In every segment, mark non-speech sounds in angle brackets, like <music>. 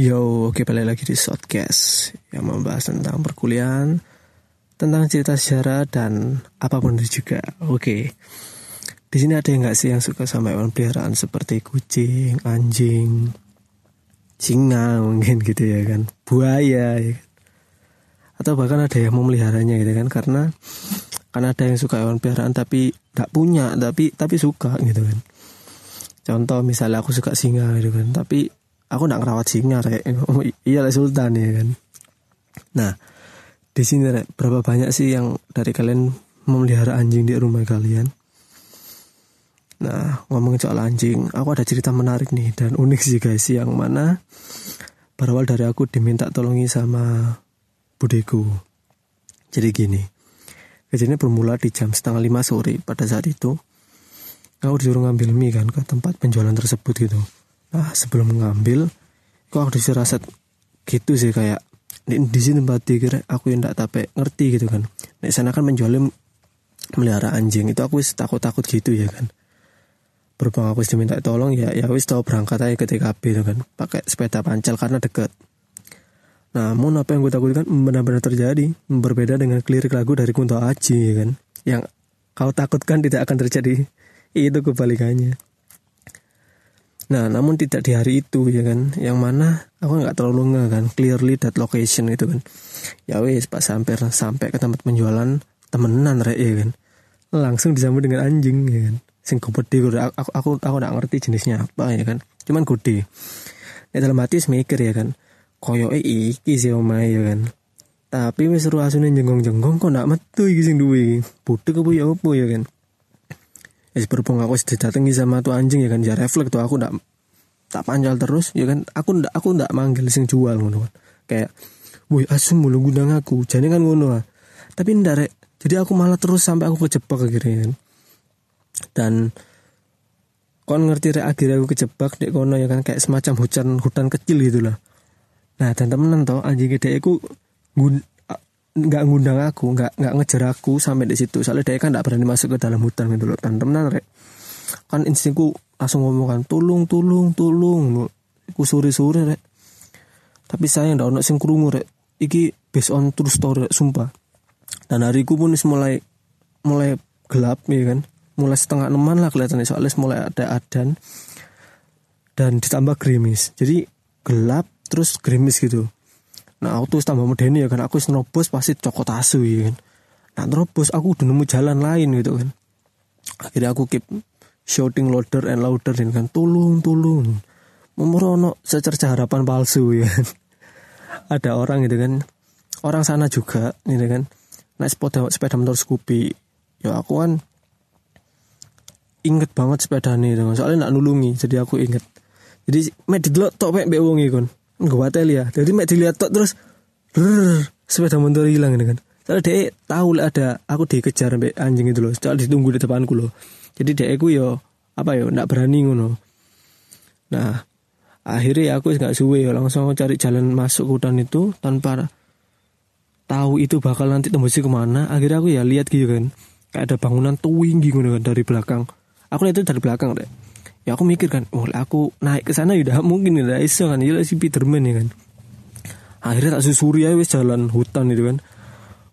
Yo, oke balik lagi di Shotcast yang membahas tentang perkuliahan, tentang cerita sejarah dan apa pun itu juga. Oke. Di sini ada yang nggak sih yang suka sama hewan peliharaan seperti kucing, anjing, singa mungkin gitu ya kan, buaya ya kan. Atau bahkan ada yang mau meliharanya gitu kan karena kan ada yang suka hewan peliharaan tapi nggak punya tapi tapi suka gitu kan. Contoh misalnya aku suka singa gitu kan, tapi aku nggak ngerawat singa rek. Oh, <laughs> iya lah sultan ya kan. Nah di sini rek berapa banyak sih yang dari kalian memelihara anjing di rumah kalian? Nah ngomongin soal anjing aku ada cerita menarik nih dan unik sih guys yang mana berawal dari aku diminta tolongi sama budeku. Jadi gini kejadiannya bermula di jam setengah lima sore pada saat itu. Aku disuruh ngambil mie kan ke tempat penjualan tersebut gitu Nah sebelum mengambil, kok aku rasa gitu sih kayak di, di sini tempat kira aku yang tidak tapi ngerti gitu kan. Di sana kan menjualnya melihara anjing itu aku takut takut gitu ya kan. Berhubung aku diminta tolong ya ya wis tahu berangkat aja ke TKP itu kan pakai sepeda pancel karena deket. Namun apa yang gue takutkan benar-benar terjadi berbeda dengan lirik lagu dari Kunto Aji ya kan yang kau takutkan tidak akan terjadi itu kebalikannya. Nah, namun tidak di hari itu ya kan, yang mana aku nggak terlalu nge kan, clearly that location itu kan. Ya wes pas sampai sampai ke tempat penjualan temenan rek ya kan, langsung disambut dengan anjing ya kan. Sing gede aku aku aku nggak ngerti jenisnya apa ya kan, cuman gede. Ya dalam hati mikir ya kan, koyo iki sih omai ya kan. Tapi wes seru asune jenggong-jenggong kok nggak metu iki sing duwe. Budek apa ya apa ya kan. Ya berhubung aku sudah datangi sama tuh anjing ya kan? Ya refleks tuh aku ndak tak panjal terus ya kan? Aku ndak aku ndak manggil sing jual ngono kan? Kayak woi asu mulu gudang aku. Jadi kan ngono ah. tapi ndak rek. Jadi aku malah terus sampai aku kejebak akhirnya kan? Dan kon ngerti rek akhirnya aku kejebak dek kono ya kan? Kayak semacam hujan hutan kecil gitu lah. Nah dan temenan toh anjing gede aku nggak ngundang aku nggak nggak ngejar aku sampai di situ. Soalnya dia kan nggak berani masuk ke dalam hutan gitu loh. Dan temenan rek. Kan instingku langsung ngomong kan tulung tulung tulung. Ku sore sore rek. Tapi saya ndak ono sing rek. Iki based on true story rek, sumpah. Dan hariku pun mulai mulai gelap ya kan. Mulai setengah enaman lah kelihatannya soalnya mulai ada adan. Dan ditambah gerimis jadi gelap terus gerimis gitu Nah aku tuh tambah modeni ya kan aku nerobos pasti cokot asu ya kan. Nah nerobos aku udah nemu jalan lain gitu kan. Akhirnya aku keep shouting louder and louder dan kan tulung tulung. Memerono secerca harapan palsu ya kan. <laughs> Ada orang gitu kan. Orang sana juga gitu kan. Naik sepeda, sepeda motor Scoopy. Ya aku kan inget banget sepeda nih gitu. soalnya nak nulungi jadi aku inget jadi mek didelok tok wong kan gue teli ya. Jadi mek dilihat tok terus brrr, sepeda motor hilang gitu kan. Soalnya dia tahu lah ada aku dikejar sampai anjing itu loh. Soalnya ditunggu di depanku loh. Jadi dia aku yo apa yo ndak berani ngono. Nah akhirnya aku nggak suwe yo. Langsung cari jalan masuk hutan itu tanpa tahu itu bakal nanti tembusnya ke mana. Akhirnya aku ya lihat gitu kan. Kayak ada bangunan tinggi gitu kan dari belakang. Aku lihat itu dari belakang deh ya aku mikir kan oh aku naik ke sana udah mungkin udah iso kan ya si Peterman ya kan. Akhirnya tak susuri ya wes jalan hutan itu kan.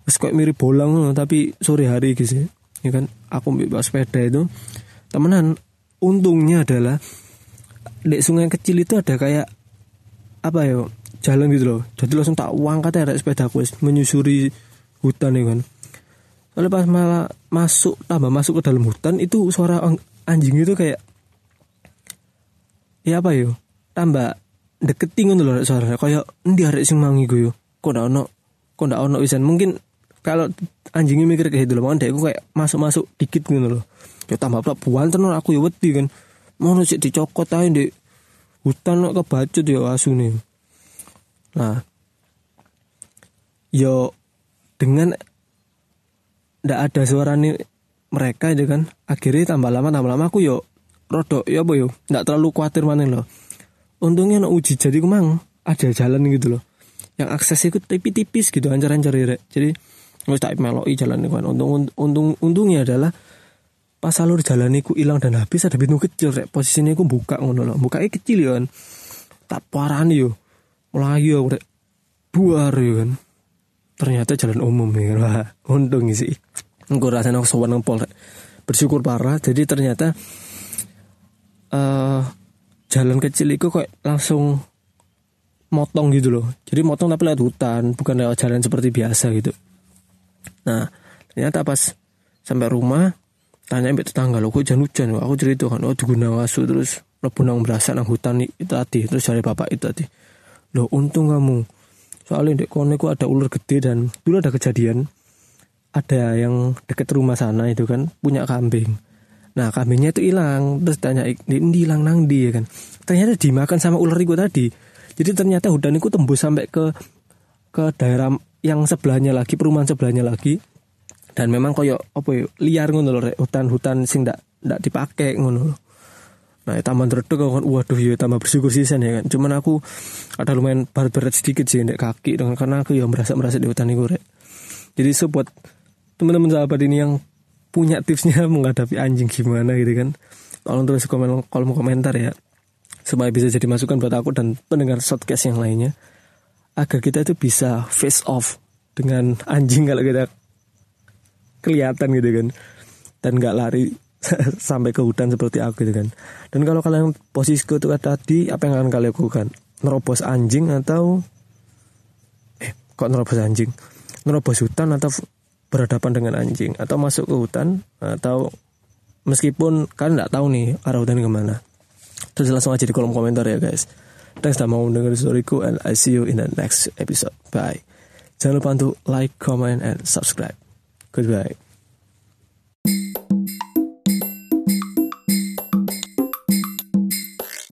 Wes kayak mirip bolang tapi sore hari gitu ya kan. Aku ambil sepeda itu. Temenan untungnya adalah di sungai kecil itu ada kayak apa ya jalan gitu loh. Jadi langsung tak uang kata ada sepeda aku menyusuri hutan ya kan. Soalnya pas malah masuk tambah masuk ke dalam hutan itu suara anjing itu kayak ya apa yo? Tambah deketi ngono lho suara. Kayak endi arek sing mangi ku yo? Kok ndak ono? Kok ndak ono wisan mungkin kalau anjingnya mikir kayak gitu loh makanya aku kayak masuk-masuk dikit gitu loh ya tambah pula tenar aku ya wedi kan. Mau sih dicokot aja di hutan lo kebacut ya asu nih nah. Yo dengan ndak ada suara nih mereka aja kan akhirnya tambah lama tambah lama aku yo rodok ya apa yo nggak terlalu khawatir mana loh untungnya no uji jadi kemang ada jalan gitu loh yang akses itu tipis-tipis gitu ancar-ancar ya jadi nggak tak meloi jalan kan. Untung untung untungnya adalah pas alur jalan itu hilang dan habis ada pintu kecil rek. Posisinya aku buka ngono loh buka kecil ya kan. Tak parah nih yo. Melayu aku rek. Buar ya kan. Ternyata jalan umum ya kan Wah, untung sih. Gue rasanya aku sowan pol rek. Bersyukur parah. Jadi ternyata uh, jalan kecil itu kok langsung motong gitu loh. Jadi motong tapi lewat hutan bukan lewat jalan seperti biasa gitu. Nah ternyata pas sampai rumah tanya mbak tetangga lo kok hujan hujan? Aku cerita kan oh diguna wasu terus lebu nang berasa nang hutan itu tadi terus cari bapak itu tadi. Lo untung kamu. Soalnya di kone ada ular gede dan dulu ada kejadian ada yang deket rumah sana itu kan punya kambing nah kambingnya itu hilang. Terus tanya ini hilang nang di ya kan. Ternyata dimakan sama ular itu tadi. Jadi ternyata hutan itu tembus sampai ke ke daerah yang sebelahnya lagi perumahan sebelahnya lagi. Dan memang koyo apa ya liar ngono lho hutan-hutan sing ndak ndak dipakai ngono Nah, ya tambah teredek kan, waduh ya tambah bersyukur sih ya kan. Cuman aku ada lumayan berat sedikit sih ndek kaki dengan karena aku yang merasa merasa di hutan itu rek. Jadi buat teman-teman sahabat ini yang punya tipsnya <laughs> menghadapi anjing gimana gitu kan. Tolong terus komen kolom komentar ya. Supaya bisa jadi masukan buat aku dan pendengar shortcast yang lainnya. Agar kita itu bisa face off dengan anjing kalau kita kelihatan gitu kan dan nggak lari <laughs> sampai ke hutan seperti aku gitu kan dan kalau kalian posisi itu tadi apa yang akan kalian lakukan nerobos anjing atau eh kok nerobos anjing nerobos hutan atau berhadapan dengan anjing atau masuk ke hutan atau meskipun kalian nggak tahu nih arah hutan ke mana. Terus langsung aja di kolom komentar ya guys. Thanks sudah mau dengar storyku and I see you in the next episode. Bye. Jangan lupa untuk like comment and subscribe. Goodbye.